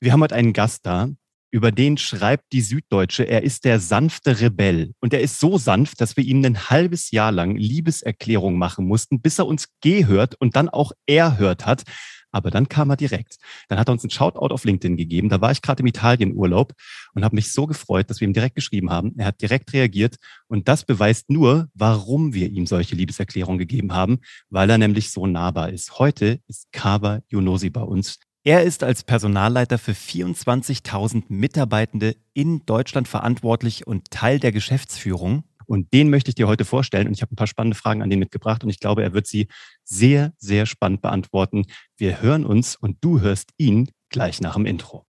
Wir haben heute einen Gast da, über den schreibt die Süddeutsche, er ist der sanfte Rebell. Und er ist so sanft, dass wir ihm ein halbes Jahr lang Liebeserklärung machen mussten, bis er uns gehört und dann auch er hört hat. Aber dann kam er direkt. Dann hat er uns einen Shoutout auf LinkedIn gegeben. Da war ich gerade im Italienurlaub und habe mich so gefreut, dass wir ihm direkt geschrieben haben. Er hat direkt reagiert und das beweist nur, warum wir ihm solche Liebeserklärungen gegeben haben, weil er nämlich so nahbar ist. Heute ist Kava Yunosi bei uns. Er ist als Personalleiter für 24.000 Mitarbeitende in Deutschland verantwortlich und Teil der Geschäftsführung. Und den möchte ich dir heute vorstellen. Und ich habe ein paar spannende Fragen an den mitgebracht. Und ich glaube, er wird sie sehr, sehr spannend beantworten. Wir hören uns und du hörst ihn gleich nach dem Intro.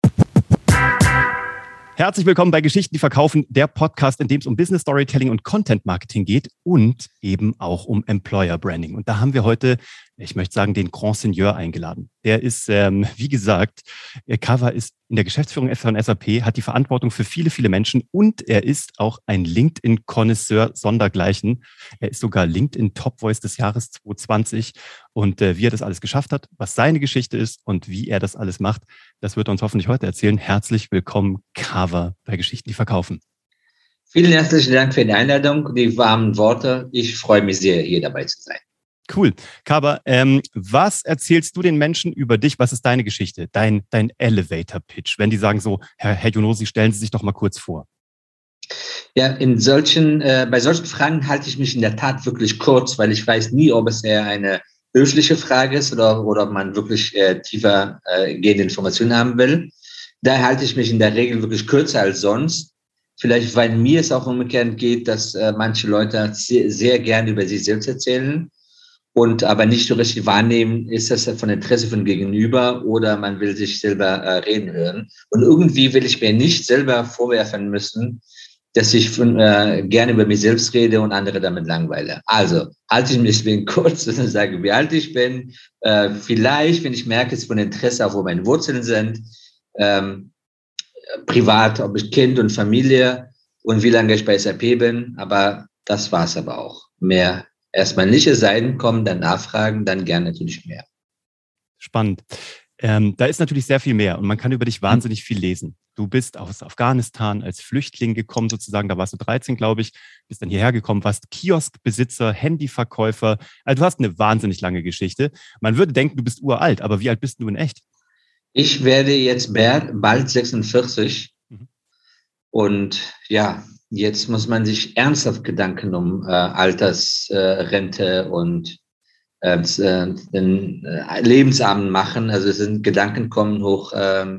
Herzlich willkommen bei Geschichten, die verkaufen, der Podcast, in dem es um Business Storytelling und Content Marketing geht und eben auch um Employer Branding. Und da haben wir heute ich möchte sagen, den Grand Seigneur eingeladen. Der ist, ähm, wie gesagt, Kava ist in der Geschäftsführung von SAP, hat die Verantwortung für viele, viele Menschen und er ist auch ein LinkedIn-Konnoisseur sondergleichen. Er ist sogar LinkedIn Top Voice des Jahres 2020 und äh, wie er das alles geschafft hat, was seine Geschichte ist und wie er das alles macht, das wird er uns hoffentlich heute erzählen. Herzlich willkommen, Kava, bei Geschichten, die verkaufen. Vielen herzlichen Dank für die Einladung, die warmen Worte. Ich freue mich sehr, hier dabei zu sein. Cool. Kaba, ähm, was erzählst du den Menschen über dich? Was ist deine Geschichte, dein, dein Elevator-Pitch? Wenn die sagen so, Herr, Herr Junosi, stellen Sie sich doch mal kurz vor. Ja, in solchen, äh, bei solchen Fragen halte ich mich in der Tat wirklich kurz, weil ich weiß nie, ob es eher eine höfliche Frage ist oder, oder ob man wirklich äh, tiefer äh, gehende Informationen haben will. Daher halte ich mich in der Regel wirklich kürzer als sonst. Vielleicht, weil mir es auch umgekehrt geht, dass äh, manche Leute sehr, sehr gerne über sich selbst erzählen und aber nicht so richtig wahrnehmen, ist das von Interesse von Gegenüber oder man will sich selber äh, reden hören. Und irgendwie will ich mir nicht selber vorwerfen müssen, dass ich von, äh, gerne über mich selbst rede und andere damit langweile. Also halte ich mich deswegen kurz und sage, wie alt ich bin. Äh, vielleicht, wenn ich merke, es ist von Interesse auch, wo meine Wurzeln sind, ähm, privat, ob ich Kind und Familie und wie lange ich bei SAP bin. Aber das war's aber auch. Mehr erstmal nicht es sein, kommen, dann nachfragen, dann gerne natürlich mehr. Spannend. Ähm, da ist natürlich sehr viel mehr und man kann über dich wahnsinnig viel lesen. Du bist aus Afghanistan als Flüchtling gekommen, sozusagen, da warst du 13, glaube ich, bist dann hierher gekommen, warst Kioskbesitzer, Handyverkäufer. Also du hast eine wahnsinnig lange Geschichte. Man würde denken, du bist uralt, aber wie alt bist du in echt? Ich werde jetzt bald 46 mhm. und ja, Jetzt muss man sich ernsthaft Gedanken um äh, Altersrente äh, und äh, äh den äh, Lebensabend machen. Also es sind Gedanken kommen hoch, äh,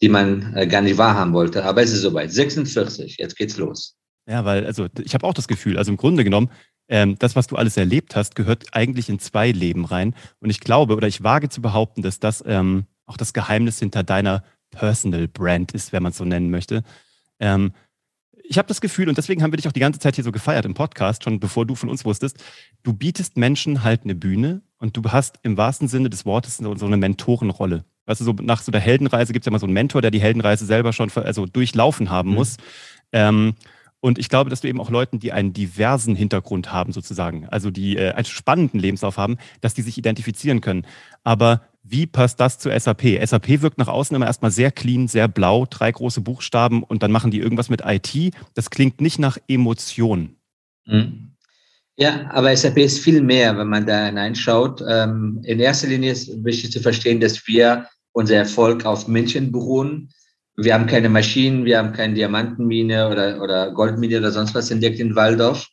die man äh, gar nicht wahrhaben wollte. Aber es ist soweit. 46, jetzt geht's los. Ja, weil, also ich habe auch das Gefühl, also im Grunde genommen, ähm, das, was du alles erlebt hast, gehört eigentlich in zwei Leben rein. Und ich glaube oder ich wage zu behaupten, dass das ähm, auch das Geheimnis hinter deiner Personal Brand ist, wenn man es so nennen möchte. Ähm, ich habe das Gefühl, und deswegen haben wir dich auch die ganze Zeit hier so gefeiert im Podcast, schon bevor du von uns wusstest, du bietest Menschen halt eine Bühne und du hast im wahrsten Sinne des Wortes so, so eine Mentorenrolle. Weißt du, so nach so der Heldenreise gibt es ja immer so einen Mentor, der die Heldenreise selber schon also durchlaufen haben mhm. muss. Ähm, und ich glaube, dass du eben auch Leuten, die einen diversen Hintergrund haben, sozusagen, also die äh, einen spannenden Lebenslauf haben, dass die sich identifizieren können. Aber wie passt das zu SAP? SAP wirkt nach außen immer erstmal sehr clean, sehr blau, drei große Buchstaben und dann machen die irgendwas mit IT. Das klingt nicht nach Emotion. Mhm. Ja, aber SAP ist viel mehr, wenn man da hineinschaut. Ähm, in erster Linie ist wichtig zu verstehen, dass wir unser Erfolg auf Menschen beruhen. Wir haben keine Maschinen, wir haben keine Diamantenmine oder, oder Goldmine oder sonst was entdeckt in Waldorf.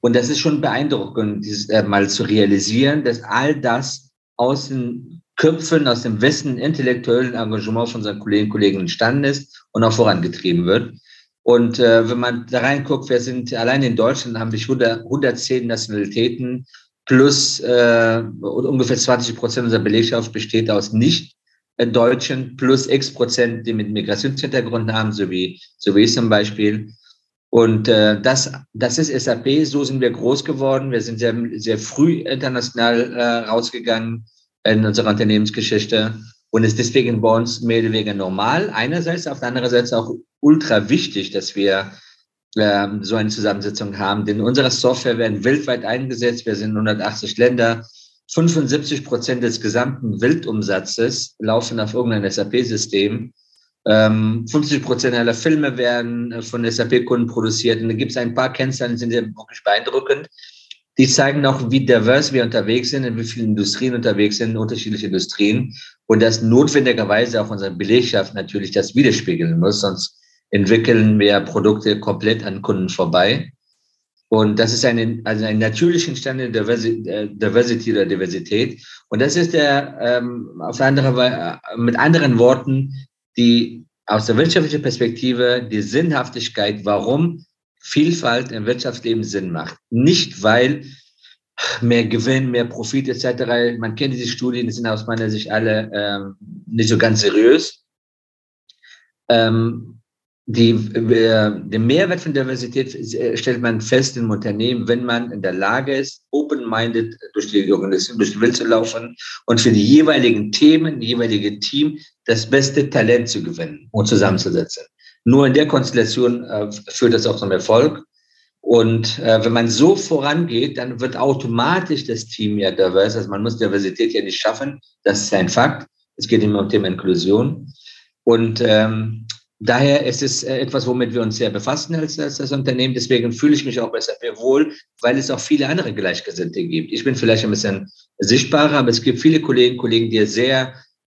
Und das ist schon beeindruckend, dieses, äh, mal zu realisieren, dass all das aus den Köpfen aus dem Westen intellektuellen Engagement von unseren Kolleginnen und Kollegen entstanden ist und auch vorangetrieben wird. Und äh, wenn man da reinguckt, wir sind allein in Deutschland haben wir 100, 110 Nationalitäten plus äh, ungefähr 20 Prozent unserer Belegschaft besteht aus nicht Deutschen plus x Prozent, die mit Migrationshintergrund haben, so wie, so wie ich zum Beispiel. Und äh, das, das ist SAP, so sind wir groß geworden. Wir sind sehr, sehr früh international äh, rausgegangen in unserer Unternehmensgeschichte und ist deswegen bei uns mehr oder weniger normal. Einerseits, auf der anderen Seite auch ultra wichtig, dass wir äh, so eine Zusammensetzung haben, denn unsere Software werden weltweit eingesetzt. Wir sind in 180 Länder. 75 Prozent des gesamten Weltumsatzes laufen auf irgendein SAP-System. Ähm, 50 Prozent aller Filme werden äh, von SAP-Kunden produziert. Und da gibt es ein paar Kennzahlen, die sind wirklich beeindruckend. Die zeigen auch, wie divers wir unterwegs sind, in wie vielen Industrien unterwegs sind, unterschiedliche Industrien. Und das notwendigerweise auch unsere Belegschaft natürlich das widerspiegeln muss, sonst entwickeln wir Produkte komplett an Kunden vorbei. Und das ist eine, also ein natürlich entstandene äh, Diversity oder Diversität. Und das ist der, ähm, auf andere, äh, mit anderen Worten, die aus der wirtschaftlichen Perspektive die Sinnhaftigkeit, warum Vielfalt im Wirtschaftsleben Sinn macht. Nicht, weil mehr Gewinn, mehr Profit etc. Man kennt diese Studien, die sind aus meiner Sicht alle ähm, nicht so ganz seriös. Ähm, die, äh, den Mehrwert von Diversität äh, stellt man fest im Unternehmen, wenn man in der Lage ist, open-minded durch die Organisation, durch die Welt zu laufen und für die jeweiligen Themen, die jeweilige Team das beste Talent zu gewinnen und zusammenzusetzen. Nur in der Konstellation äh, führt das auch zum Erfolg. Und äh, wenn man so vorangeht, dann wird automatisch das Team ja divers. Also man muss Diversität ja nicht schaffen. Das ist ein Fakt. Es geht immer um Thema Inklusion. Und ähm, Daher ist es äh, etwas, womit wir uns sehr befassen als, als das Unternehmen. Deswegen fühle ich mich auch bei SAP wohl, weil es auch viele andere Gleichgesinnte gibt. Ich bin vielleicht ein bisschen sichtbarer, aber es gibt viele Kollegen, Kollegen, die sehr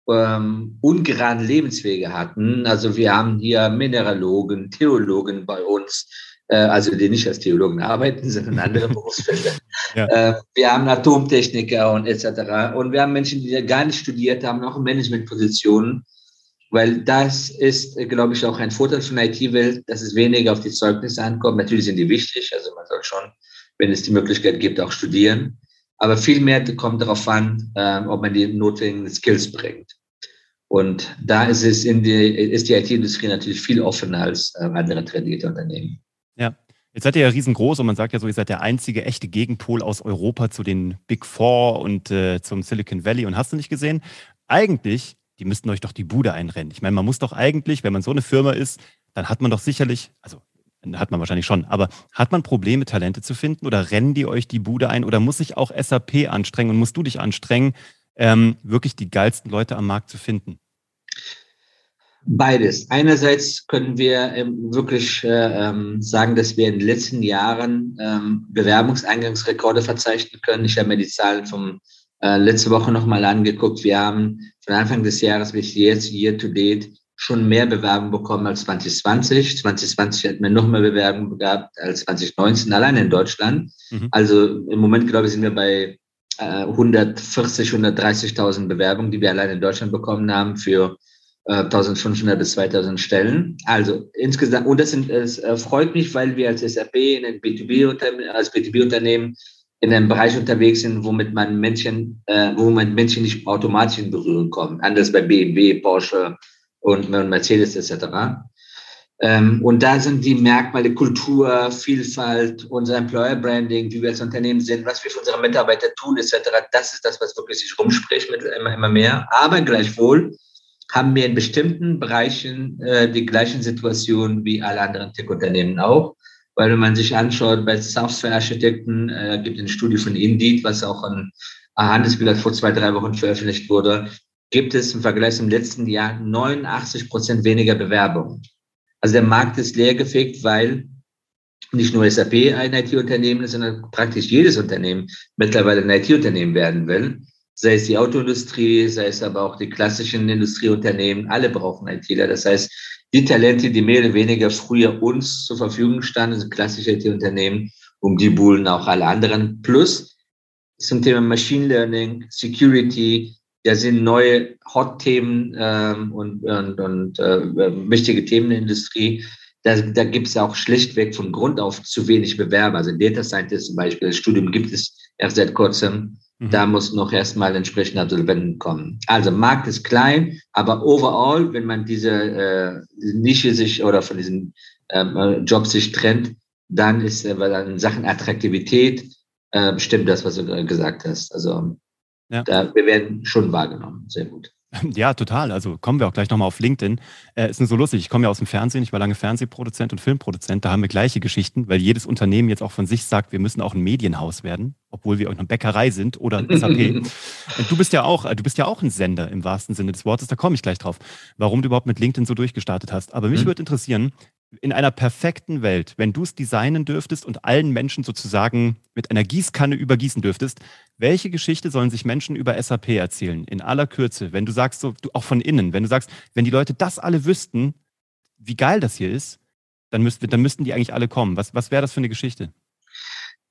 ähm, ungeraden Lebenswege hatten. Also wir haben hier Mineralogen, Theologen bei uns, äh, also die nicht als Theologen arbeiten, sondern andere Berufsfelder. Ja. Äh, wir haben Atomtechniker und etc. Und wir haben Menschen, die gar nicht studiert haben, auch in Managementpositionen weil das ist, glaube ich, auch ein Vorteil von IT-Welt, dass es weniger auf die Zeugnisse ankommt. Natürlich sind die wichtig, also man soll schon, wenn es die Möglichkeit gibt, auch studieren. Aber viel mehr kommt darauf an, äh, ob man die notwendigen Skills bringt. Und da ist es in die, ist die IT-Industrie natürlich viel offener als äh, andere tradierte Unternehmen. Ja. Jetzt seid ihr ja riesengroß und man sagt ja so, ihr seid der einzige echte Gegenpol aus Europa zu den Big Four und äh, zum Silicon Valley und hast du nicht gesehen? Eigentlich die müssten euch doch die Bude einrennen. Ich meine, man muss doch eigentlich, wenn man so eine Firma ist, dann hat man doch sicherlich, also hat man wahrscheinlich schon, aber hat man Probleme, Talente zu finden oder rennen die euch die Bude ein oder muss sich auch SAP anstrengen und musst du dich anstrengen, ähm, wirklich die geilsten Leute am Markt zu finden? Beides. Einerseits können wir ähm, wirklich äh, ähm, sagen, dass wir in den letzten Jahren ähm, Bewerbungseingangsrekorde verzeichnen können. Ich habe mir die Zahlen vom äh, letzte Woche nochmal angeguckt. Wir haben von Anfang des Jahres bis jetzt, year to date, schon mehr Bewerbungen bekommen als 2020. 2020 hatten wir noch mehr Bewerbungen gehabt als 2019, allein in Deutschland. Mhm. Also im Moment, glaube ich, sind wir bei äh, 140, 130.000 Bewerbungen, die wir allein in Deutschland bekommen haben für äh, 1500 bis 2000 Stellen. Also insgesamt, und das, sind, das freut mich, weil wir als SAP in ein B2B-Unternehmen, als B2B-Unternehmen in einem Bereich unterwegs sind, womit man Menschen, äh, wo man Menschen nicht automatisch in Berührung kommt. Anders bei BMW, Porsche und Mercedes etc. Ähm, und da sind die Merkmale Kultur, Vielfalt, unser Employer Branding, wie wir als Unternehmen sind, was wir für unsere Mitarbeiter tun etc. Das ist das, was wirklich sich rumspricht mit immer, immer mehr. Aber gleichwohl haben wir in bestimmten Bereichen äh, die gleichen Situationen wie alle anderen Tech-Unternehmen auch. Weil wenn man sich anschaut, bei Softwarearchitekten äh, gibt es eine Studie von Indeed, was auch an Handelsblatt vor zwei, drei Wochen veröffentlicht wurde, gibt es im Vergleich zum letzten Jahr 89 Prozent weniger Bewerbungen. Also der Markt ist leergefegt, weil nicht nur SAP ein IT-Unternehmen ist, sondern praktisch jedes Unternehmen mittlerweile ein IT-Unternehmen werden will. Sei es die Autoindustrie, sei es aber auch die klassischen Industrieunternehmen, alle brauchen ITler. Das heißt, die Talente, die mehr oder weniger früher uns zur Verfügung standen, sind klassische IT-Unternehmen, um die buhlen auch alle anderen. Plus zum Thema Machine Learning, Security, da sind neue Hot-Themen ähm, und, und, und äh, wichtige Themen in der Industrie. Da, da gibt es auch schlichtweg von Grund auf zu wenig Bewerber. Also Data Scientist zum Beispiel, das Studium gibt es erst seit kurzem. Mhm. Da muss noch erstmal entsprechend Absolventen kommen. Also Markt ist klein, aber overall, wenn man diese äh, Nische sich oder von diesen ähm, äh, Jobs sich trennt, dann ist äh, in Sachen Attraktivität äh, bestimmt das, was du gesagt hast. Also ja. da, wir werden schon wahrgenommen. Sehr gut. Ja, total. Also kommen wir auch gleich nochmal auf LinkedIn. Äh, ist nur so lustig. Ich komme ja aus dem Fernsehen. Ich war lange Fernsehproduzent und Filmproduzent. Da haben wir gleiche Geschichten, weil jedes Unternehmen jetzt auch von sich sagt, wir müssen auch ein Medienhaus werden, obwohl wir auch eine Bäckerei sind oder ein SAP. und du bist ja auch, du bist ja auch ein Sender im wahrsten Sinne des Wortes. Da komme ich gleich drauf, warum du überhaupt mit LinkedIn so durchgestartet hast. Aber mich mhm. würde interessieren, in einer perfekten Welt, wenn du es designen dürftest und allen Menschen sozusagen mit einer Gießkanne übergießen dürftest, welche Geschichte sollen sich Menschen über SAP erzählen? In aller Kürze, wenn du sagst, so, du, auch von innen, wenn du sagst, wenn die Leute das alle wüssten, wie geil das hier ist, dann, müsst, dann müssten die eigentlich alle kommen. Was, was wäre das für eine Geschichte?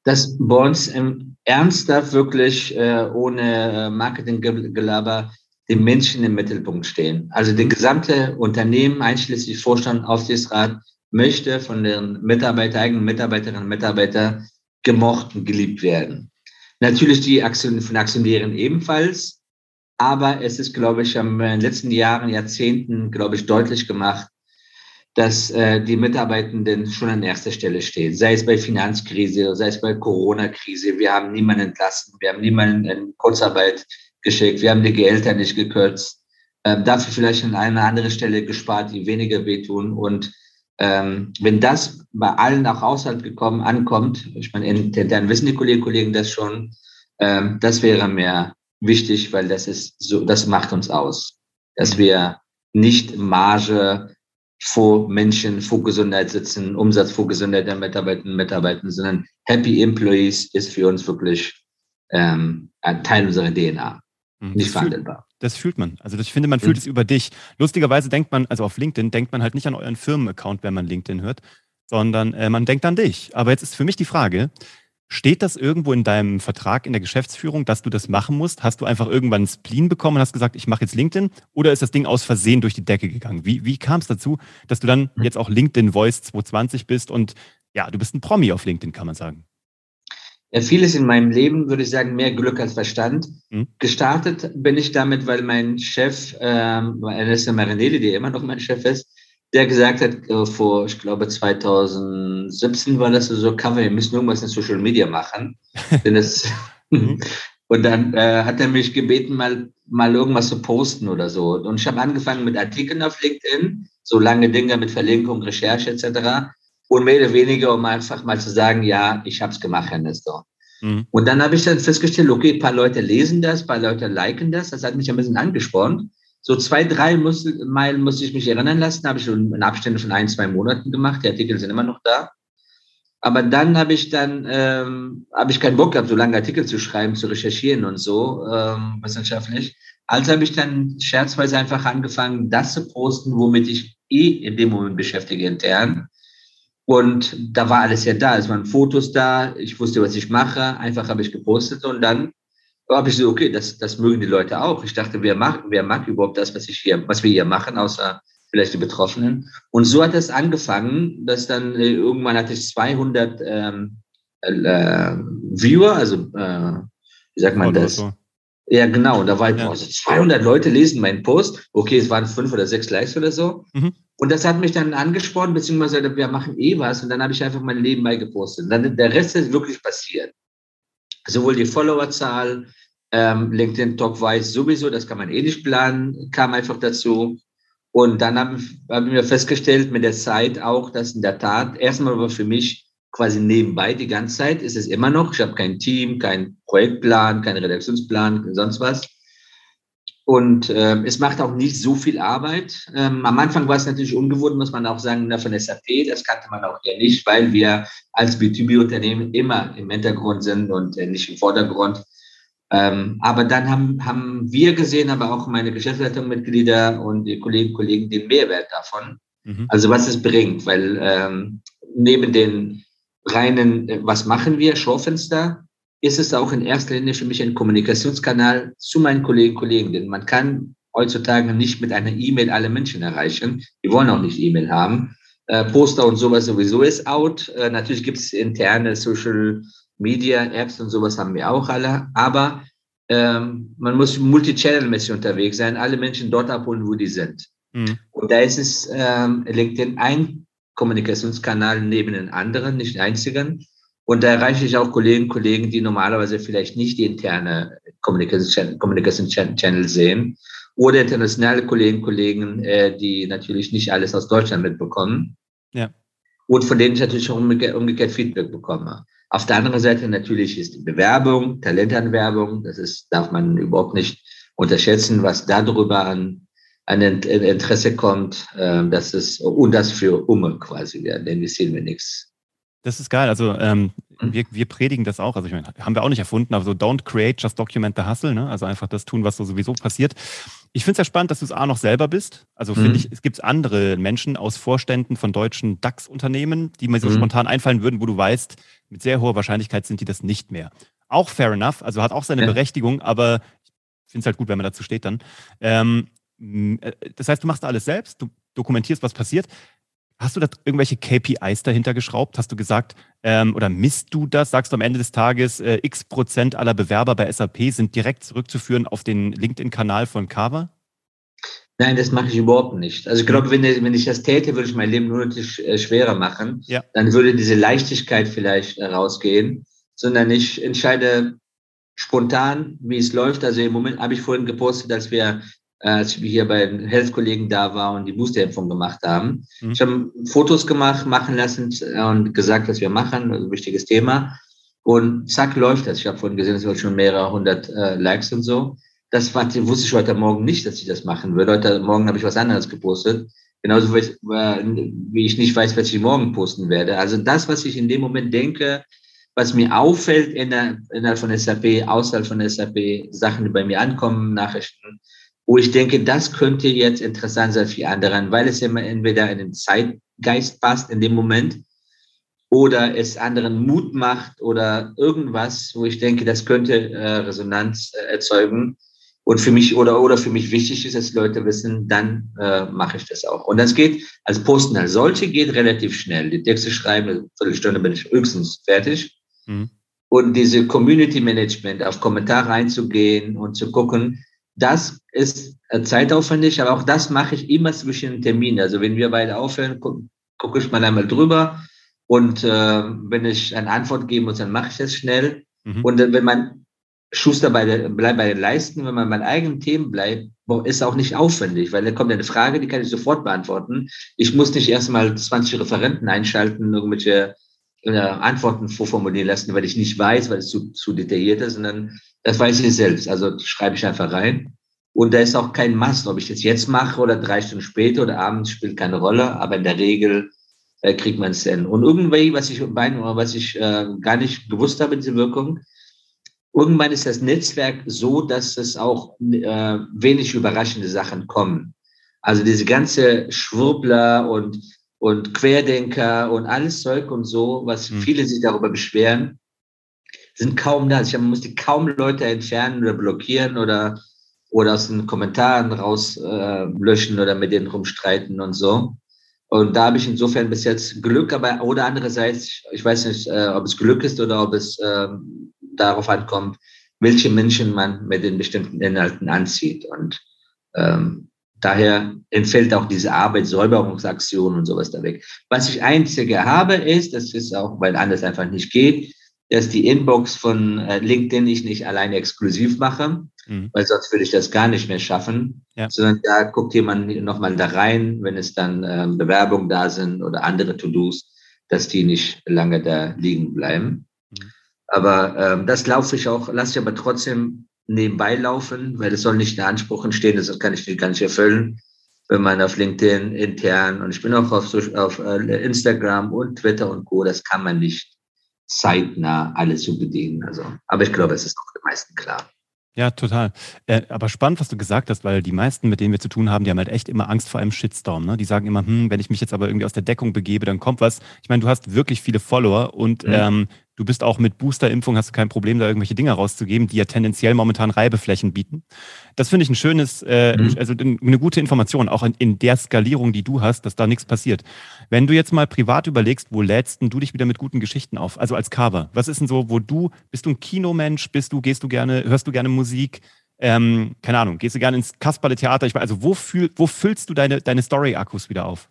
Dass bei uns im ernsthaft wirklich äh, ohne äh, Marketinggelaber die Menschen im Mittelpunkt stehen. Also die gesamte Unternehmen, einschließlich Vorstand, Aufsichtsrat, möchte von den Mitarbeiter, eigenen Mitarbeiterinnen und Mitarbeitern gemocht und geliebt werden. Natürlich die Aktion, von Aktionären ebenfalls, aber es ist, glaube ich, in den letzten Jahren, Jahrzehnten, glaube ich, deutlich gemacht, dass äh, die Mitarbeitenden schon an erster Stelle stehen. Sei es bei Finanzkrise, sei es bei Corona-Krise. Wir haben niemanden entlassen, wir haben niemanden in Kurzarbeit geschickt, wir haben die Gehälter nicht gekürzt, äh, dafür vielleicht an einer anderen Stelle gespart, die weniger wehtun. Und ähm, wenn das bei allen nach Haushalt gekommen ankommt, ich meine, intern wissen die Kolleginnen und Kollegen das schon, ähm, das wäre mir wichtig, weil das ist so, das macht uns aus, dass wir nicht Marge vor Menschen, vor Gesundheit sitzen, Umsatz vor Gesundheit der Mitarbeiterinnen und Mitarbeiter, sondern Happy Employees ist für uns wirklich ähm, ein Teil unserer DNA. Mhm. Nicht verhandelbar. Das fühlt man. Also ich finde, man fühlt mhm. es über dich. Lustigerweise denkt man, also auf LinkedIn denkt man halt nicht an euren Firmenaccount, wenn man LinkedIn hört, sondern äh, man denkt an dich. Aber jetzt ist für mich die Frage, steht das irgendwo in deinem Vertrag in der Geschäftsführung, dass du das machen musst? Hast du einfach irgendwann einen Spleen bekommen und hast gesagt, ich mache jetzt LinkedIn? Oder ist das Ding aus Versehen durch die Decke gegangen? Wie, wie kam es dazu, dass du dann mhm. jetzt auch LinkedIn Voice 220 bist und ja, du bist ein Promi auf LinkedIn, kann man sagen? Ja, vieles in meinem Leben, würde ich sagen, mehr Glück als Verstand. Mhm. Gestartet bin ich damit, weil mein Chef, ähm, Ernesto Marinelli, der immer noch mein Chef ist, der gesagt hat, äh, vor, ich glaube, 2017 war das so, Cover, wir müssen irgendwas in Social Media machen. Denn das, mhm. und dann äh, hat er mich gebeten, mal, mal irgendwas zu posten oder so. Und ich habe angefangen mit Artikeln auf LinkedIn, so lange Dinge mit Verlinkung, Recherche etc. Und mehr oder weniger, um einfach mal zu sagen, ja, ich habe es gemacht, Herr Nestor. Mhm. Und dann habe ich dann festgestellt, okay, ein paar Leute lesen das, ein paar Leute liken das. Das hat mich ein bisschen angespornt. So zwei, drei muss, Mal musste ich mich erinnern lassen, habe ich schon in Abständen von ein, zwei Monaten gemacht. Die Artikel sind immer noch da. Aber dann habe ich dann ähm, habe ich keinen Bock gehabt, so lange Artikel zu schreiben, zu recherchieren und so ähm, wissenschaftlich. Also habe ich dann scherzweise einfach angefangen, das zu posten, womit ich eh in dem Moment beschäftige intern. Und da war alles ja da. Es waren Fotos da. Ich wusste, was ich mache. Einfach habe ich gepostet und dann habe ich so, okay, das, das mögen die Leute auch. Ich dachte, wer mag, wer mag überhaupt das, was ich hier, was wir hier machen, außer vielleicht die Betroffenen. Und so hat es angefangen, dass dann äh, irgendwann hatte ich 200 ähm, äh, Viewer, also äh, wie sagt man das? Ja, genau. Da war ich, ja. also 200 Leute lesen meinen Post. Okay, es waren fünf oder sechs Likes oder so. Mhm. Und das hat mich dann angesprochen, beziehungsweise wir machen eh was und dann habe ich einfach mein Leben beigepostet. Dann, der Rest ist wirklich passiert. Sowohl die Followerzahl, ähm, LinkedIn Talk weiß sowieso, das kann man eh nicht planen, kam einfach dazu. Und dann habe hab ich mir festgestellt mit der Zeit auch, dass in der Tat, erstmal war für mich quasi nebenbei die ganze Zeit, ist es immer noch, ich habe kein Team, kein Projektplan, keinen Redaktionsplan, sonst was. Und äh, es macht auch nicht so viel Arbeit. Ähm, am Anfang war es natürlich ungewohnt, muss man auch sagen, von SAP. Das kannte man auch eher nicht, weil wir als B2B-Unternehmen immer im Hintergrund sind und äh, nicht im Vordergrund. Ähm, aber dann haben, haben wir gesehen, aber auch meine Geschäftsleitungsmitglieder und die Kolleginnen und Kollegen den Mehrwert davon. Mhm. Also was es bringt, weil ähm, neben den reinen, äh, was machen wir, Schaufenster, ist es auch in erster Linie für mich ein Kommunikationskanal zu meinen Kollegen und Kollegen. Denn man kann heutzutage nicht mit einer E-Mail alle Menschen erreichen. Die wollen auch nicht E-Mail haben. Äh, Poster und sowas sowieso ist out. Äh, natürlich gibt es interne Social Media Apps und sowas haben wir auch alle. Aber ähm, man muss multichannel-mäßig unterwegs sein, alle Menschen dort abholen, wo die sind. Mhm. Und da ist es ähm, LinkedIn ein Kommunikationskanal neben den anderen, nicht einzigen. Und da erreiche ich auch Kollegen und Kollegen, die normalerweise vielleicht nicht die interne Communication Channel sehen. oder internationale Kolleginnen und Kollegen, äh, die natürlich nicht alles aus Deutschland mitbekommen. Ja. Und von denen ich natürlich auch umgekehrt, umgekehrt Feedback bekomme. Auf der anderen Seite natürlich ist die Bewerbung, Talentanwerbung, das ist, darf man überhaupt nicht unterschätzen, was darüber an, an Interesse kommt, äh, das ist, und das für Umme quasi, ja, denn wir sehen wir nichts. Das ist geil. Also ähm, mhm. wir, wir predigen das auch. Also ich meine, haben wir auch nicht erfunden, aber so don't create, just document the hustle. Ne? Also einfach das tun, was so sowieso passiert. Ich finde es ja spannend, dass du es A noch selber bist. Also finde mhm. ich, es gibt andere Menschen aus Vorständen von deutschen DAX-Unternehmen, die mir so mhm. spontan einfallen würden, wo du weißt, mit sehr hoher Wahrscheinlichkeit sind die das nicht mehr. Auch fair enough, also hat auch seine ja. Berechtigung, aber ich finde es halt gut, wenn man dazu steht dann. Ähm, äh, das heißt, du machst alles selbst, du dokumentierst, was passiert. Hast du da irgendwelche KPIs dahinter geschraubt? Hast du gesagt, ähm, oder misst du das? Sagst du am Ende des Tages, äh, x Prozent aller Bewerber bei SAP sind direkt zurückzuführen auf den LinkedIn-Kanal von Carver? Nein, das mache ich überhaupt nicht. Also ich glaube, wenn, wenn ich das täte, würde ich mein Leben nur natürlich äh, schwerer machen. Ja. Dann würde diese Leichtigkeit vielleicht rausgehen, sondern ich entscheide spontan, wie es läuft. Also im Moment habe ich vorhin gepostet, dass wir als wir hier bei den Health-Kollegen da waren und die Boosterimpfung gemacht haben. Mhm. Ich habe Fotos gemacht, machen lassen und gesagt, was wir machen, also ein wichtiges Thema. Und zack, läuft das. Ich habe vorhin gesehen, es waren schon mehrere hundert äh, Likes und so. Das war, wusste ich heute Morgen nicht, dass ich das machen würde. Heute Morgen habe ich was anderes gepostet. Genauso wie ich, äh, wie ich nicht weiß, was ich morgen posten werde. Also das, was ich in dem Moment denke, was mir auffällt innerhalb von SAP, außerhalb von SAP, Sachen, die bei mir ankommen, Nachrichten, wo ich denke, das könnte jetzt interessant sein für andere, weil es immer entweder in den Zeitgeist passt in dem Moment oder es anderen Mut macht oder irgendwas, wo ich denke, das könnte äh, Resonanz äh, erzeugen und für mich oder oder für mich wichtig ist, dass Leute wissen, dann äh, mache ich das auch. Und das geht als Posten als solche geht relativ schnell. Die Texte schreiben, eine Viertelstunde bin ich höchstens fertig. Mhm. Und diese Community Management auf Kommentare einzugehen und zu gucken, das ist äh, zeitaufwendig, aber auch das mache ich immer zwischen den Terminen. Also wenn wir beide aufhören, gucke guck ich mal einmal drüber und äh, wenn ich eine Antwort geben muss, dann mache ich das schnell. Mhm. Und wenn man Schuster bei der, bleibt bei den Leisten, wenn man bei eigenen Themen bleibt, ist auch nicht aufwendig, weil da kommt eine Frage, die kann ich sofort beantworten. Ich muss nicht erstmal 20 Referenten einschalten, irgendwelche äh, Antworten vorformulieren lassen, weil ich nicht weiß, weil es zu, zu detailliert ist, sondern das weiß ich selbst. Also schreibe ich einfach rein. Und da ist auch kein Mast, ob ich das jetzt mache oder drei Stunden später oder abends spielt keine Rolle. Aber in der Regel äh, kriegt man es hin. Und irgendwie, was ich, was ich äh, gar nicht gewusst habe, diese Wirkung, irgendwann ist das Netzwerk so, dass es auch äh, wenig überraschende Sachen kommen. Also diese ganze Schwurbler und, und Querdenker und alles Zeug und so, was mhm. viele sich darüber beschweren, sind kaum da. Also ich muss die kaum Leute entfernen oder blockieren oder, oder aus den Kommentaren rauslöschen äh, oder mit denen rumstreiten und so. Und da habe ich insofern bis jetzt Glück, aber oder andererseits, ich weiß nicht, äh, ob es Glück ist oder ob es äh, darauf ankommt, welche Menschen man mit den bestimmten Inhalten anzieht. Und ähm, daher entfällt auch diese Arbeitssäuberungsaktion und sowas da weg. Was ich einzige habe, ist, das ist auch, weil anders einfach nicht geht, dass die Inbox von äh, LinkedIn ich nicht alleine exklusiv mache, mhm. weil sonst würde ich das gar nicht mehr schaffen, ja. sondern da guckt jemand nochmal da rein, wenn es dann äh, Bewerbungen da sind oder andere To-Dos, dass die nicht lange da liegen bleiben. Mhm. Aber ähm, das laufe ich auch, lasse ich aber trotzdem nebenbei laufen, weil es soll nicht der Anspruch entstehen, das kann ich gar nicht erfüllen, wenn man auf LinkedIn intern und ich bin auch auf, auf äh, Instagram und Twitter und Co., das kann man nicht zeitnah alles zu bedienen. Also, aber ich glaube, es ist doch den meisten klar. Ja, total. Äh, aber spannend, was du gesagt hast, weil die meisten, mit denen wir zu tun haben, die haben halt echt immer Angst vor einem Shitstorm. Ne? Die sagen immer, hm, wenn ich mich jetzt aber irgendwie aus der Deckung begebe, dann kommt was. Ich meine, du hast wirklich viele Follower und mhm. ähm, Du bist auch mit Boosterimpfung, hast du kein Problem, da irgendwelche Dinge rauszugeben, die ja tendenziell momentan Reibeflächen bieten. Das finde ich ein schönes, äh, mhm. also eine gute Information, auch in, in, der Skalierung, die du hast, dass da nichts passiert. Wenn du jetzt mal privat überlegst, wo lädst du dich wieder mit guten Geschichten auf? Also als Cover. Was ist denn so, wo du, bist du ein Kinomensch, bist du, gehst du gerne, hörst du gerne Musik? Ähm, keine Ahnung, gehst du gerne ins Kasperle-Theater? Ich, also wo, fühl, wo füllst du deine, deine Story-Akkus wieder auf?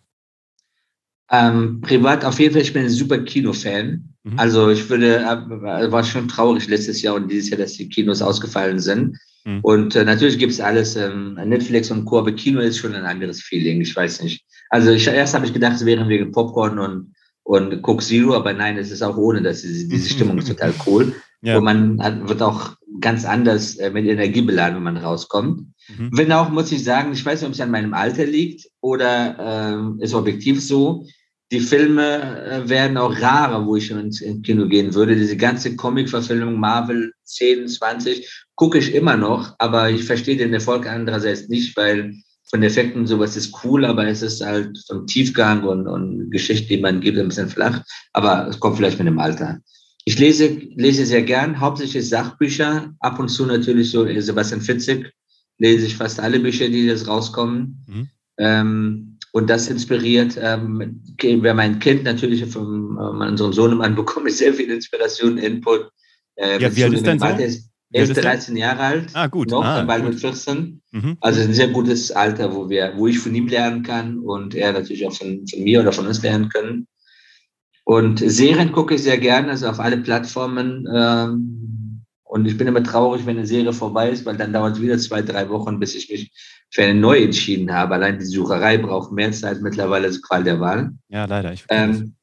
Ähm, privat auf jeden Fall, ich bin ein super Kino-Fan. Mhm. Also ich würde, äh, war schon traurig letztes Jahr und dieses Jahr, dass die Kinos ausgefallen sind. Mhm. Und äh, natürlich gibt es alles, ähm, Netflix und Co., aber Kino ist schon ein anderes Feeling, ich weiß nicht. Also ich, erst habe ich gedacht, es wären wegen Popcorn und, und Coke Zero, aber nein, es ist auch ohne das. Diese Stimmung ist total cool. Ja. Und man hat, wird auch ganz anders äh, mit Energie beladen, wenn man rauskommt. Mhm. Wenn auch, muss ich sagen, ich weiß nicht, ob es an meinem Alter liegt oder äh, ist objektiv so, die Filme äh, werden auch rarer, wo ich ins, ins Kino gehen würde. Diese ganze Comic-Verfilmung Marvel 10, 20 gucke ich immer noch, aber ich verstehe den Erfolg andererseits nicht, weil von Effekten sowas ist cool, aber es ist halt vom Tiefgang und, und Geschichte, die man gibt, ein bisschen flach. Aber es kommt vielleicht mit dem Alter. Ich lese, lese sehr gern, hauptsächlich Sachbücher, ab und zu natürlich so Sebastian Fitzek, lese ich fast alle Bücher, die jetzt rauskommen. Mhm. Ähm, und das inspiriert, ähm, wer mein Kind natürlich von äh, unserem Sohnemann bekomme ich sehr viel Inspiration, Input. Äh, ja, wie alt ist dein Sohn? Ist, er ist 13 Jahre alt. Ah, gut. Noch, ah, bald mit 14. Mhm. Also ein sehr gutes Alter, wo wir, wo ich von ihm lernen kann und er natürlich auch von, von mir oder von uns lernen können. Und Serien gucke ich sehr gerne, also auf alle Plattformen. Ähm, und ich bin immer traurig, wenn eine Serie vorbei ist, weil dann dauert es wieder zwei, drei Wochen, bis ich mich für eine neue entschieden habe. Allein die Sucherei braucht mehr Zeit mittlerweile, als Qual der Wahl. Ja, leider. Ähm,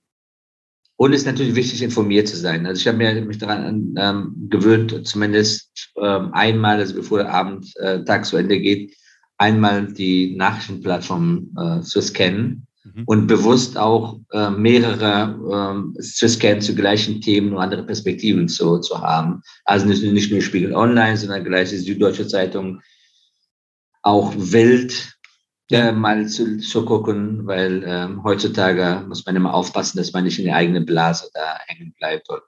und es ist natürlich wichtig, informiert zu sein. Also ich habe mir mich daran ähm, gewöhnt, zumindest ähm, einmal, also bevor der Abend, äh, Tag zu Ende geht, einmal die Nachrichtenplattform äh, zu scannen mhm. und bewusst auch äh, mehrere äh, zu scannen zu gleichen Themen und andere Perspektiven zu, zu haben. Also nicht, nicht nur Spiegel Online, sondern gleich die Süddeutsche Zeitung, auch Welt äh, mal zu, zu gucken, weil ähm, heutzutage muss man immer aufpassen, dass man nicht in die eigene Blase da hängen bleibt und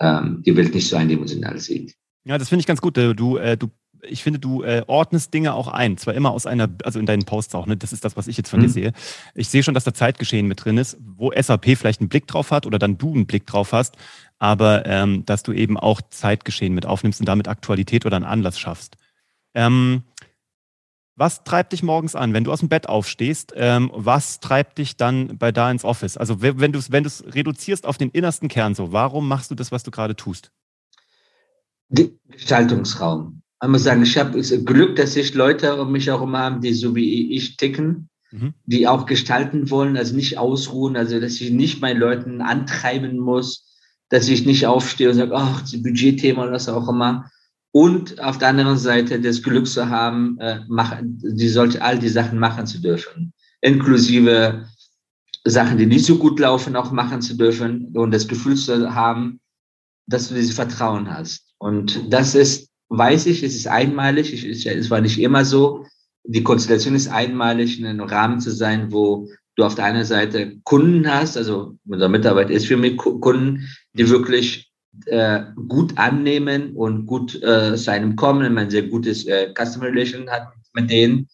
ähm, die Welt nicht so eindimensional sieht. Ja, das finde ich ganz gut. Du, äh, du ich finde, du äh, ordnest Dinge auch ein. Zwar immer aus einer, also in deinen Posts auch, ne? Das ist das, was ich jetzt von mhm. dir sehe. Ich sehe schon, dass da Zeitgeschehen mit drin ist, wo SAP vielleicht einen Blick drauf hat oder dann du einen Blick drauf hast, aber ähm, dass du eben auch Zeitgeschehen mit aufnimmst und damit Aktualität oder einen Anlass schaffst. Ähm, was treibt dich morgens an, wenn du aus dem Bett aufstehst? Ähm, was treibt dich dann bei da ins Office? Also wenn du es wenn reduzierst auf den innersten Kern so, warum machst du das, was du gerade tust? Gestaltungsraum. Man muss sagen, ich habe Glück, dass ich Leute um mich herum habe, die so wie ich ticken, mhm. die auch gestalten wollen, also nicht ausruhen, also dass ich nicht meinen Leuten antreiben muss, dass ich nicht aufstehe und sage, ach, das Budgetthema oder was auch immer. Und auf der anderen Seite das Glück zu haben, äh, machen, die sollte all die Sachen machen zu dürfen, inklusive Sachen, die nicht so gut laufen, auch machen zu dürfen und das Gefühl zu haben, dass du dieses Vertrauen hast. Und das ist weiß ich, es ist einmalig, ich, es war nicht immer so. Die Konstellation ist einmalig, in einem Rahmen zu sein, wo du auf der einen Seite Kunden hast, also unser Mitarbeiter ist für mich Kunden, die mhm. wirklich äh, gut annehmen und gut äh, zu einem kommen, man ein sehr gutes äh, Customer Relation hat mit denen.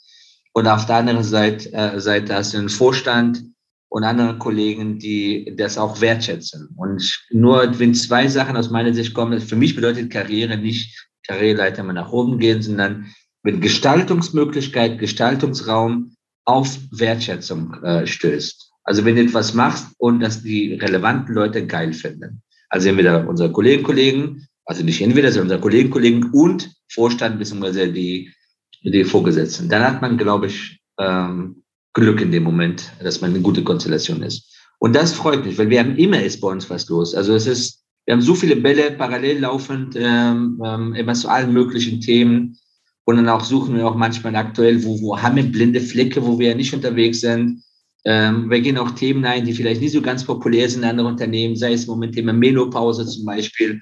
Und auf der anderen Seite, äh, Seite hast du einen Vorstand und andere Kollegen, die das auch wertschätzen. Und nur wenn zwei Sachen aus meiner Sicht kommen, für mich bedeutet Karriere nicht Karriereleiter mal nach oben gehen, sondern mit Gestaltungsmöglichkeit, Gestaltungsraum auf Wertschätzung äh, stößt. Also wenn du etwas machst und dass die relevanten Leute geil finden. Also entweder unsere Kollegen, Kollegen, also nicht entweder, sondern unsere Kollegen, Kollegen und Vorstand bzw. die, die Vorgesetzten. Dann hat man, glaube ich, ähm, Glück in dem Moment, dass man eine gute Konstellation ist. Und das freut mich, weil wir haben immer ist bei uns was los. Also es ist wir haben so viele Bälle parallel laufend, ähm, ähm, immer zu allen möglichen Themen. Und dann auch suchen wir auch manchmal aktuell, wo, wo haben wir blinde Flecke, wo wir ja nicht unterwegs sind. Ähm, wir gehen auch Themen ein, die vielleicht nicht so ganz populär sind in anderen Unternehmen, sei es im Moment Thema Menopause zum Beispiel,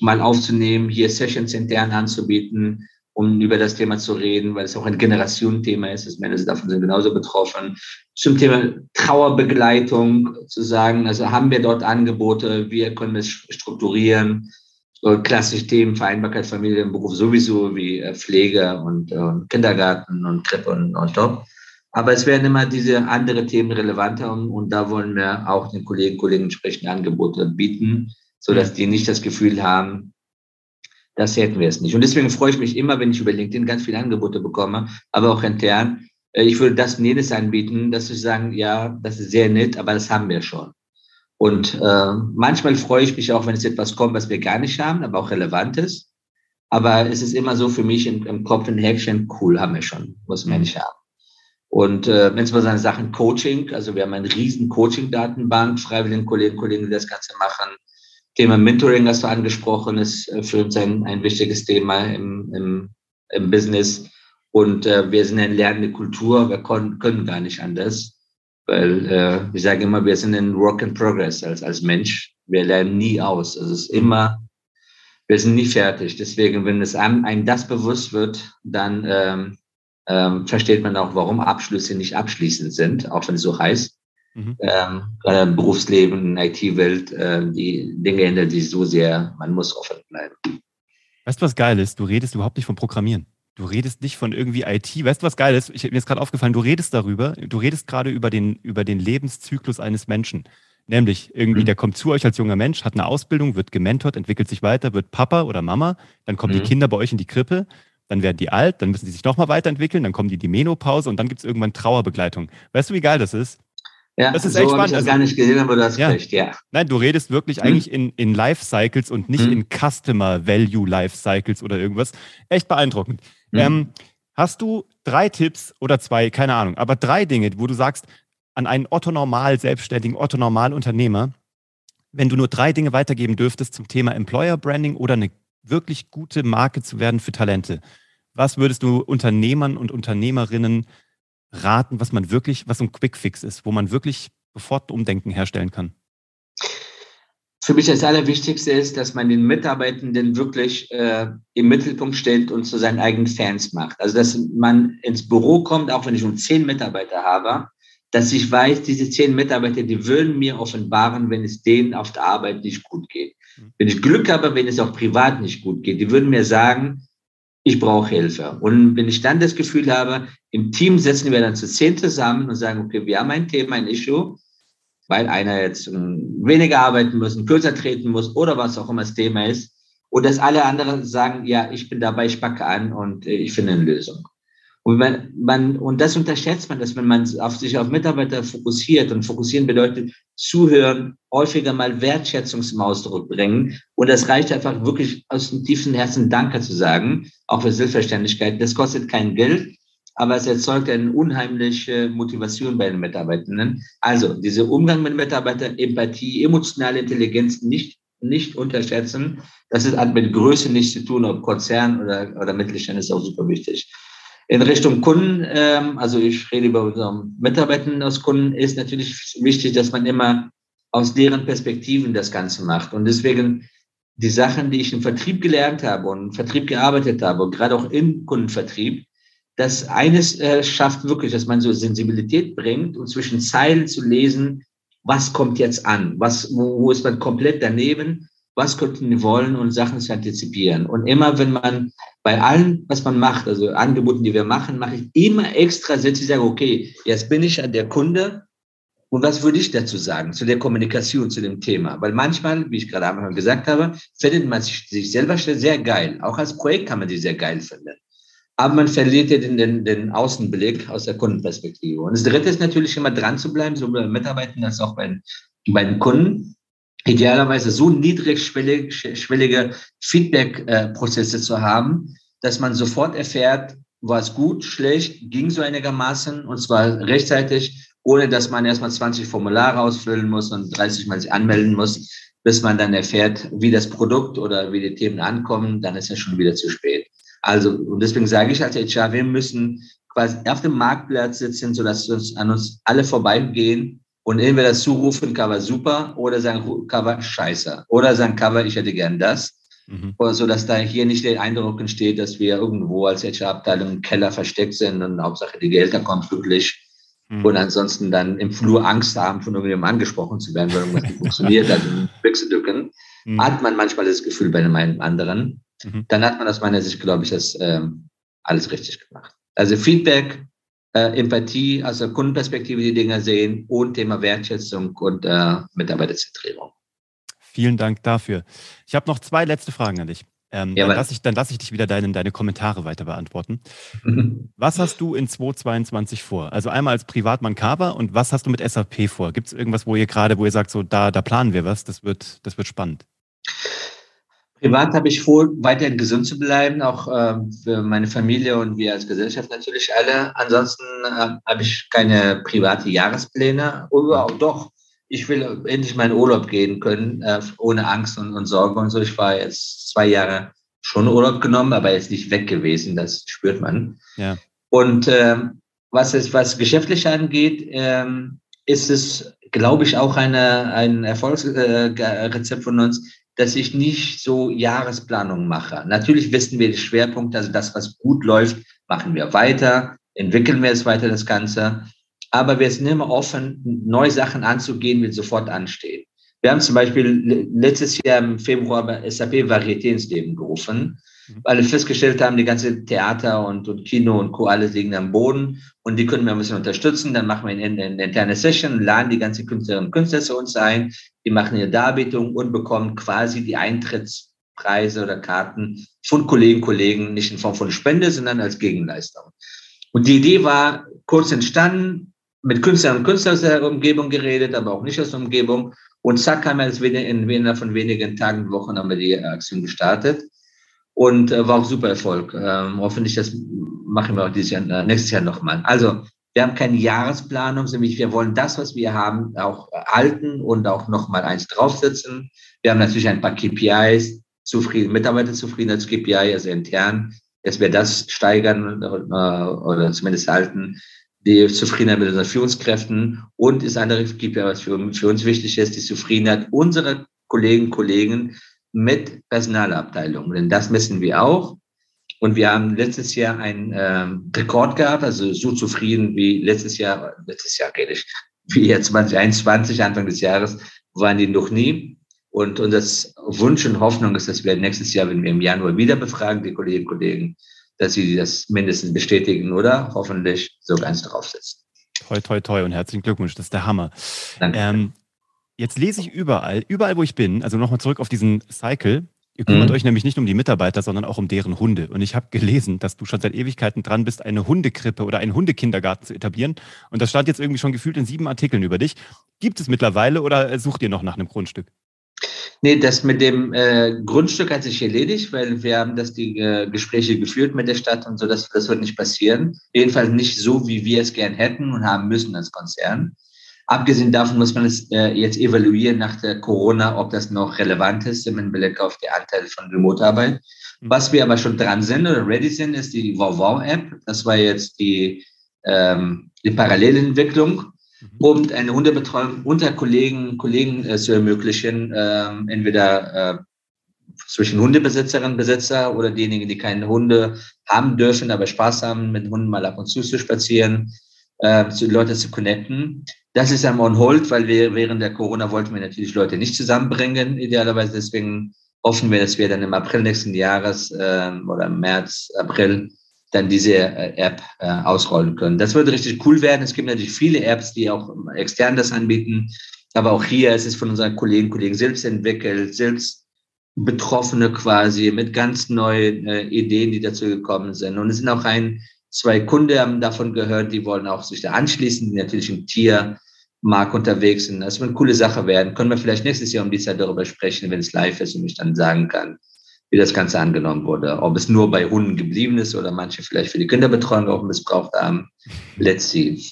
mal aufzunehmen, hier Sessions intern anzubieten, um über das Thema zu reden, weil es auch ein Generationenthema ist. Das Männer davon sind genauso betroffen. Zum Thema Trauerbegleitung zu sagen, also haben wir dort Angebote, wir können es strukturieren. Klassische Themen, Vereinbarkeit, Familie und Beruf sowieso, wie äh, Pflege und, und Kindergarten und Krippe und, und. Aber es werden immer diese anderen Themen relevanter und, und da wollen wir auch den Kollegen, Kollegen entsprechende Angebote bieten, sodass die nicht das Gefühl haben, das hätten wir es nicht. Und deswegen freue ich mich immer, wenn ich über LinkedIn ganz viele Angebote bekomme, aber auch intern. Äh, ich würde das und jenes anbieten, dass sie sagen, ja, das ist sehr nett, aber das haben wir schon. Und äh, manchmal freue ich mich auch, wenn es etwas kommt, was wir gar nicht haben, aber auch relevant ist. Aber es ist immer so für mich im, im Kopf ein Häkchen, cool, haben wir schon, muss man nicht haben. Und äh, insbesondere Sachen Coaching, also wir haben eine riesen Coaching-Datenbank, freiwilligen Kolleginnen und Kollegen, die das Ganze machen. Thema Mentoring hast du angesprochen, ist äh, für uns ein, ein wichtiges Thema im, im, im Business. Und äh, wir sind eine lernende Kultur, wir können, können gar nicht anders. Weil äh, ich sage immer, wir sind in Work in Progress als, als Mensch. Wir lernen nie aus. Es ist immer, wir sind nie fertig. Deswegen, wenn es einem, einem das bewusst wird, dann ähm, ähm, versteht man auch, warum Abschlüsse nicht abschließend sind, auch wenn es so heißt. Mhm. Ähm, gerade im Berufsleben, IT-Welt, äh, die Dinge ändern sich so sehr, man muss offen bleiben. Weißt du, was geil ist? Du redest überhaupt nicht vom Programmieren. Du redest nicht von irgendwie IT. Weißt du, was geil ist? Ich, mir ist gerade aufgefallen, du redest darüber, du redest gerade über den, über den Lebenszyklus eines Menschen. Nämlich irgendwie, mhm. der kommt zu euch als junger Mensch, hat eine Ausbildung, wird gementort, entwickelt sich weiter, wird Papa oder Mama, dann kommen mhm. die Kinder bei euch in die Krippe, dann werden die alt, dann müssen die sich nochmal weiterentwickeln, dann kommen die in die Menopause und dann gibt es irgendwann Trauerbegleitung. Weißt du, wie geil das ist? Ja, das ist so echt spannend. Ich das also, gar nicht gesehen, aber du hast ja. recht, ja. Nein, du redest wirklich hm. eigentlich in, in Life-Cycles und nicht hm. in Customer-Value-Life-Cycles oder irgendwas. Echt beeindruckend. Hm. Ähm, hast du drei Tipps oder zwei, keine Ahnung, aber drei Dinge, wo du sagst, an einen Otto-Normal Selbstständigen, Otto-Normal Unternehmer, wenn du nur drei Dinge weitergeben dürftest zum Thema Employer Branding oder eine wirklich gute Marke zu werden für Talente, was würdest du Unternehmern und Unternehmerinnen raten, was man wirklich, was so ein Quickfix ist, wo man wirklich sofort Umdenken herstellen kann? Für mich das Allerwichtigste ist, dass man den Mitarbeitenden wirklich äh, im Mittelpunkt stellt und zu seinen eigenen Fans macht. Also dass man ins Büro kommt, auch wenn ich nur zehn Mitarbeiter habe, dass ich weiß, diese zehn Mitarbeiter, die würden mir offenbaren, wenn es denen auf der Arbeit nicht gut geht. Mhm. Wenn ich Glück habe, wenn es auch privat nicht gut geht, die würden mir sagen, ich brauche Hilfe. Und wenn ich dann das Gefühl habe, im Team setzen wir dann zu zehn zusammen und sagen, okay, wir haben ein Thema, ein Issue, weil einer jetzt ähm, weniger arbeiten muss, kürzer treten muss oder was auch immer das Thema ist. Und dass alle anderen sagen, ja, ich bin dabei, ich packe an und äh, ich finde eine Lösung. Und, man, man, und das unterschätzt man, dass wenn man auf sich auf Mitarbeiter fokussiert und fokussieren bedeutet zuhören, häufiger mal Wertschätzung zum Ausdruck bringen. Und das reicht einfach wirklich aus dem tiefen Herzen Danke zu sagen, auch für Selbstverständlichkeit. Das kostet kein Geld, aber es erzeugt eine unheimliche Motivation bei den Mitarbeitenden. Also dieser Umgang mit Mitarbeitern, Empathie, emotionale Intelligenz nicht nicht unterschätzen. Das hat mit Größe nichts zu tun, ob Konzern oder, oder Mittelstand ist auch super wichtig. In Richtung Kunden, ähm, also ich rede über unsere Mitarbeiter aus Kunden, ist natürlich wichtig, dass man immer aus deren Perspektiven das Ganze macht. Und deswegen die Sachen, die ich im Vertrieb gelernt habe und im Vertrieb gearbeitet habe gerade auch im Kundenvertrieb, das eines äh, schafft wirklich, dass man so Sensibilität bringt und zwischen Zeilen zu lesen, was kommt jetzt an, was, wo, wo ist man komplett daneben was könnten die wollen und Sachen zu antizipieren. Und immer, wenn man bei allem, was man macht, also Angeboten, die wir machen, mache ich immer extra Sätze, ich sage, okay, jetzt bin ich der Kunde und was würde ich dazu sagen, zu der Kommunikation, zu dem Thema? Weil manchmal, wie ich gerade am Anfang gesagt habe, findet man sich selber sehr geil. Auch als Projekt kann man sich sehr geil finden. Aber man verliert ja den, den, den Außenblick aus der Kundenperspektive. Und das Dritte ist natürlich immer dran zu bleiben, sowohl bei Mitarbeitern als auch bei, bei den Kunden idealerweise so niedrigschwellige Feedback-Prozesse zu haben, dass man sofort erfährt, war es gut, schlecht, ging so einigermaßen und zwar rechtzeitig, ohne dass man erstmal 20 Formulare ausfüllen muss und 30 Mal sich anmelden muss, bis man dann erfährt, wie das Produkt oder wie die Themen ankommen, dann ist es schon wieder zu spät. Also, und deswegen sage ich als HR, wir müssen quasi auf dem Marktplatz sitzen, sodass uns an uns alle vorbeigehen und entweder zurufen, Cover super, oder sagen Cover scheiße. Oder sagen Cover, ich hätte gern das. Mhm. So dass da hier nicht der Eindruck entsteht, dass wir irgendwo als HR-Abteilung im Keller versteckt sind und Hauptsache die Gelder kommen glücklich. Mhm. Und ansonsten dann im Flur Angst haben, von irgendjemandem angesprochen zu werden, weil irgendwas nicht funktioniert, dann wegzudrücken. Mhm. Hat man manchmal das Gefühl bei einem anderen. Mhm. Dann hat man aus meiner Sicht, glaube ich, das ähm, alles richtig gemacht. Also Feedback, äh, Empathie, also Kundenperspektive die Dinge sehen und Thema Wertschätzung und äh, Mitarbeiterzentrierung. Vielen Dank dafür. Ich habe noch zwei letzte Fragen an dich. Ähm, ja, dann lasse ich, lass ich dich wieder deine, deine Kommentare weiter beantworten. Mhm. Was hast du in 2022 vor? Also einmal als Privatmann Cover und was hast du mit SAP vor? Gibt es irgendwas, wo ihr gerade, wo ihr sagt, so da, da planen wir was, das wird, das wird spannend? Privat habe ich vor, weiterhin gesund zu bleiben, auch äh, für meine Familie und wir als Gesellschaft natürlich alle. Ansonsten äh, habe ich keine private Jahrespläne. Oder doch, ich will endlich meinen Urlaub gehen können, äh, ohne Angst und, und Sorge und so. Ich war jetzt zwei Jahre schon Urlaub genommen, aber jetzt nicht weg gewesen. Das spürt man. Ja. Und ähm, was es was geschäftlich angeht, ähm, ist es, glaube ich, auch eine, ein Erfolgsrezept von uns, dass ich nicht so Jahresplanung mache. Natürlich wissen wir die Schwerpunkte, also das, was gut läuft, machen wir weiter, entwickeln wir es weiter, das Ganze. Aber wir sind immer offen, neue Sachen anzugehen, die sofort anstehen. Wir haben zum Beispiel letztes Jahr im Februar SAP Varieté ins Leben gerufen. Weil wir festgestellt haben, die ganze Theater und, und Kino und Co. alles liegen am Boden und die können wir ein bisschen unterstützen. Dann machen wir eine, eine interne Session, laden die ganzen Künstlerinnen und Künstler zu uns ein, die machen ihre Darbietung und bekommen quasi die Eintrittspreise oder Karten von Kollegen, Kollegen, nicht in Form von Spende, sondern als Gegenleistung. Und die Idee war kurz entstanden, mit Künstlern und Künstlern aus der Umgebung geredet, aber auch nicht aus der Umgebung und zack, haben wir jetzt in weniger von wenigen Tagen, Wochen haben wir die Aktion gestartet und äh, war auch super Erfolg. Ähm, hoffentlich das machen wir auch dieses Jahr, äh, nächstes Jahr nochmal. Also wir haben keine Jahresplanung, sondern wir wollen das, was wir haben, auch halten und auch nochmal eins draufsetzen. Wir haben natürlich ein paar KPIs, zufrieden, Mitarbeiterzufriedenheits-KPI, also intern, dass wir das steigern äh, oder zumindest halten die Zufriedenheit mit unseren Führungskräften und ist andere KPI, was für, für uns wichtig ist, die Zufriedenheit unserer Kollegen, Kollegen mit Personalabteilungen. Denn das messen wir auch. Und wir haben letztes Jahr einen ähm, Rekord gehabt, also so zufrieden wie letztes Jahr, letztes Jahr rede ich, wie jetzt 2021, Anfang des Jahres, waren die noch nie. Und unser Wunsch und Hoffnung ist, dass wir nächstes Jahr, wenn wir im Januar wieder befragen, die Kolleginnen und Kollegen, dass sie das mindestens bestätigen oder hoffentlich sogar eins draufsetzen. Toi, toi, toi und herzlichen Glückwunsch, das ist der Hammer. Danke. Ähm, jetzt lese ich überall, überall wo ich bin, also nochmal zurück auf diesen Cycle. Ihr kümmert mhm. euch nämlich nicht um die Mitarbeiter, sondern auch um deren Hunde. Und ich habe gelesen, dass du schon seit Ewigkeiten dran bist, eine Hundekrippe oder einen Hundekindergarten zu etablieren. Und das stand jetzt irgendwie schon gefühlt in sieben Artikeln über dich. Gibt es mittlerweile oder sucht ihr noch nach einem Grundstück? Nee, das mit dem äh, Grundstück hat sich erledigt, weil wir haben das die äh, Gespräche geführt mit der Stadt und so, das, das wird nicht passieren. Jedenfalls nicht so, wie wir es gern hätten und haben müssen als Konzern. Abgesehen davon muss man es äh, jetzt evaluieren nach der Corona, ob das noch relevant ist im Blick auf die Anteile von Remote-Arbeit. Mhm. Was wir aber schon dran sind oder ready sind, ist die Wow-Wow-App. Das war jetzt die, ähm, die Parallelentwicklung Mhm. um eine Hundebetreuung unter Kollegen, Kollegen äh, zu ermöglichen, äh, entweder zwischen Hundebesitzerinnen und Besitzer oder diejenigen, die keine Hunde haben dürfen, aber Spaß haben, mit Hunden mal ab und zu zu spazieren, äh, zu Leute zu connecten. Das ist am on hold, weil wir während der Corona wollten wir natürlich Leute nicht zusammenbringen, idealerweise. Deswegen hoffen wir, dass wir dann im April nächsten Jahres äh, oder im März, April dann diese äh, App äh, ausrollen können. Das würde richtig cool werden. Es gibt natürlich viele Apps, die auch extern das anbieten. Aber auch hier ist es von unseren Kollegen Kollegen selbst entwickelt, selbst Betroffene quasi mit ganz neuen äh, Ideen, die dazu gekommen sind. Und es sind auch ein, zwei Kunden haben davon gehört, die wollen auch sich da anschließen, die natürlich im Tiermarkt unterwegs sind. Das wird eine coole Sache werden. Können wir vielleicht nächstes Jahr um die Zeit darüber sprechen, wenn es live ist und ich dann sagen kann, wie das Ganze angenommen wurde. Ob es nur bei Hunden geblieben ist oder manche vielleicht für die Kinderbetreuung auch missbraucht haben. Let's see.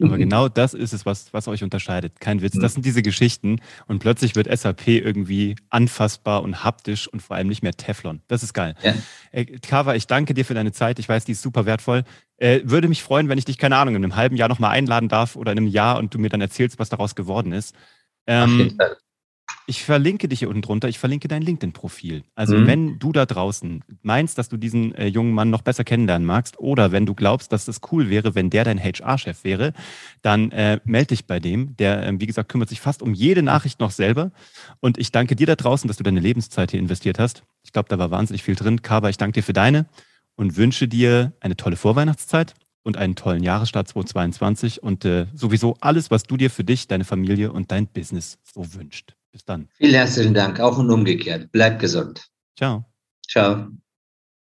Aber genau das ist es, was, was euch unterscheidet. Kein Witz. Das sind diese Geschichten und plötzlich wird SAP irgendwie anfassbar und haptisch und vor allem nicht mehr Teflon. Das ist geil. Ja. Äh, Kava, ich danke dir für deine Zeit. Ich weiß, die ist super wertvoll. Äh, würde mich freuen, wenn ich dich, keine Ahnung, in einem halben Jahr nochmal einladen darf oder in einem Jahr und du mir dann erzählst, was daraus geworden ist. Ähm, ich verlinke dich hier unten drunter, ich verlinke dein LinkedIn-Profil. Also mhm. wenn du da draußen meinst, dass du diesen äh, jungen Mann noch besser kennenlernen magst oder wenn du glaubst, dass es cool wäre, wenn der dein HR-Chef wäre, dann äh, melde dich bei dem. Der, äh, wie gesagt, kümmert sich fast um jede Nachricht noch selber. Und ich danke dir da draußen, dass du deine Lebenszeit hier investiert hast. Ich glaube, da war wahnsinnig viel drin. Kava, ich danke dir für deine und wünsche dir eine tolle Vorweihnachtszeit und einen tollen Jahresstart 2022 und äh, sowieso alles, was du dir für dich, deine Familie und dein Business so wünscht. Bis dann. Vielen herzlichen Dank, auch und umgekehrt. Bleibt gesund. Ciao. Ciao.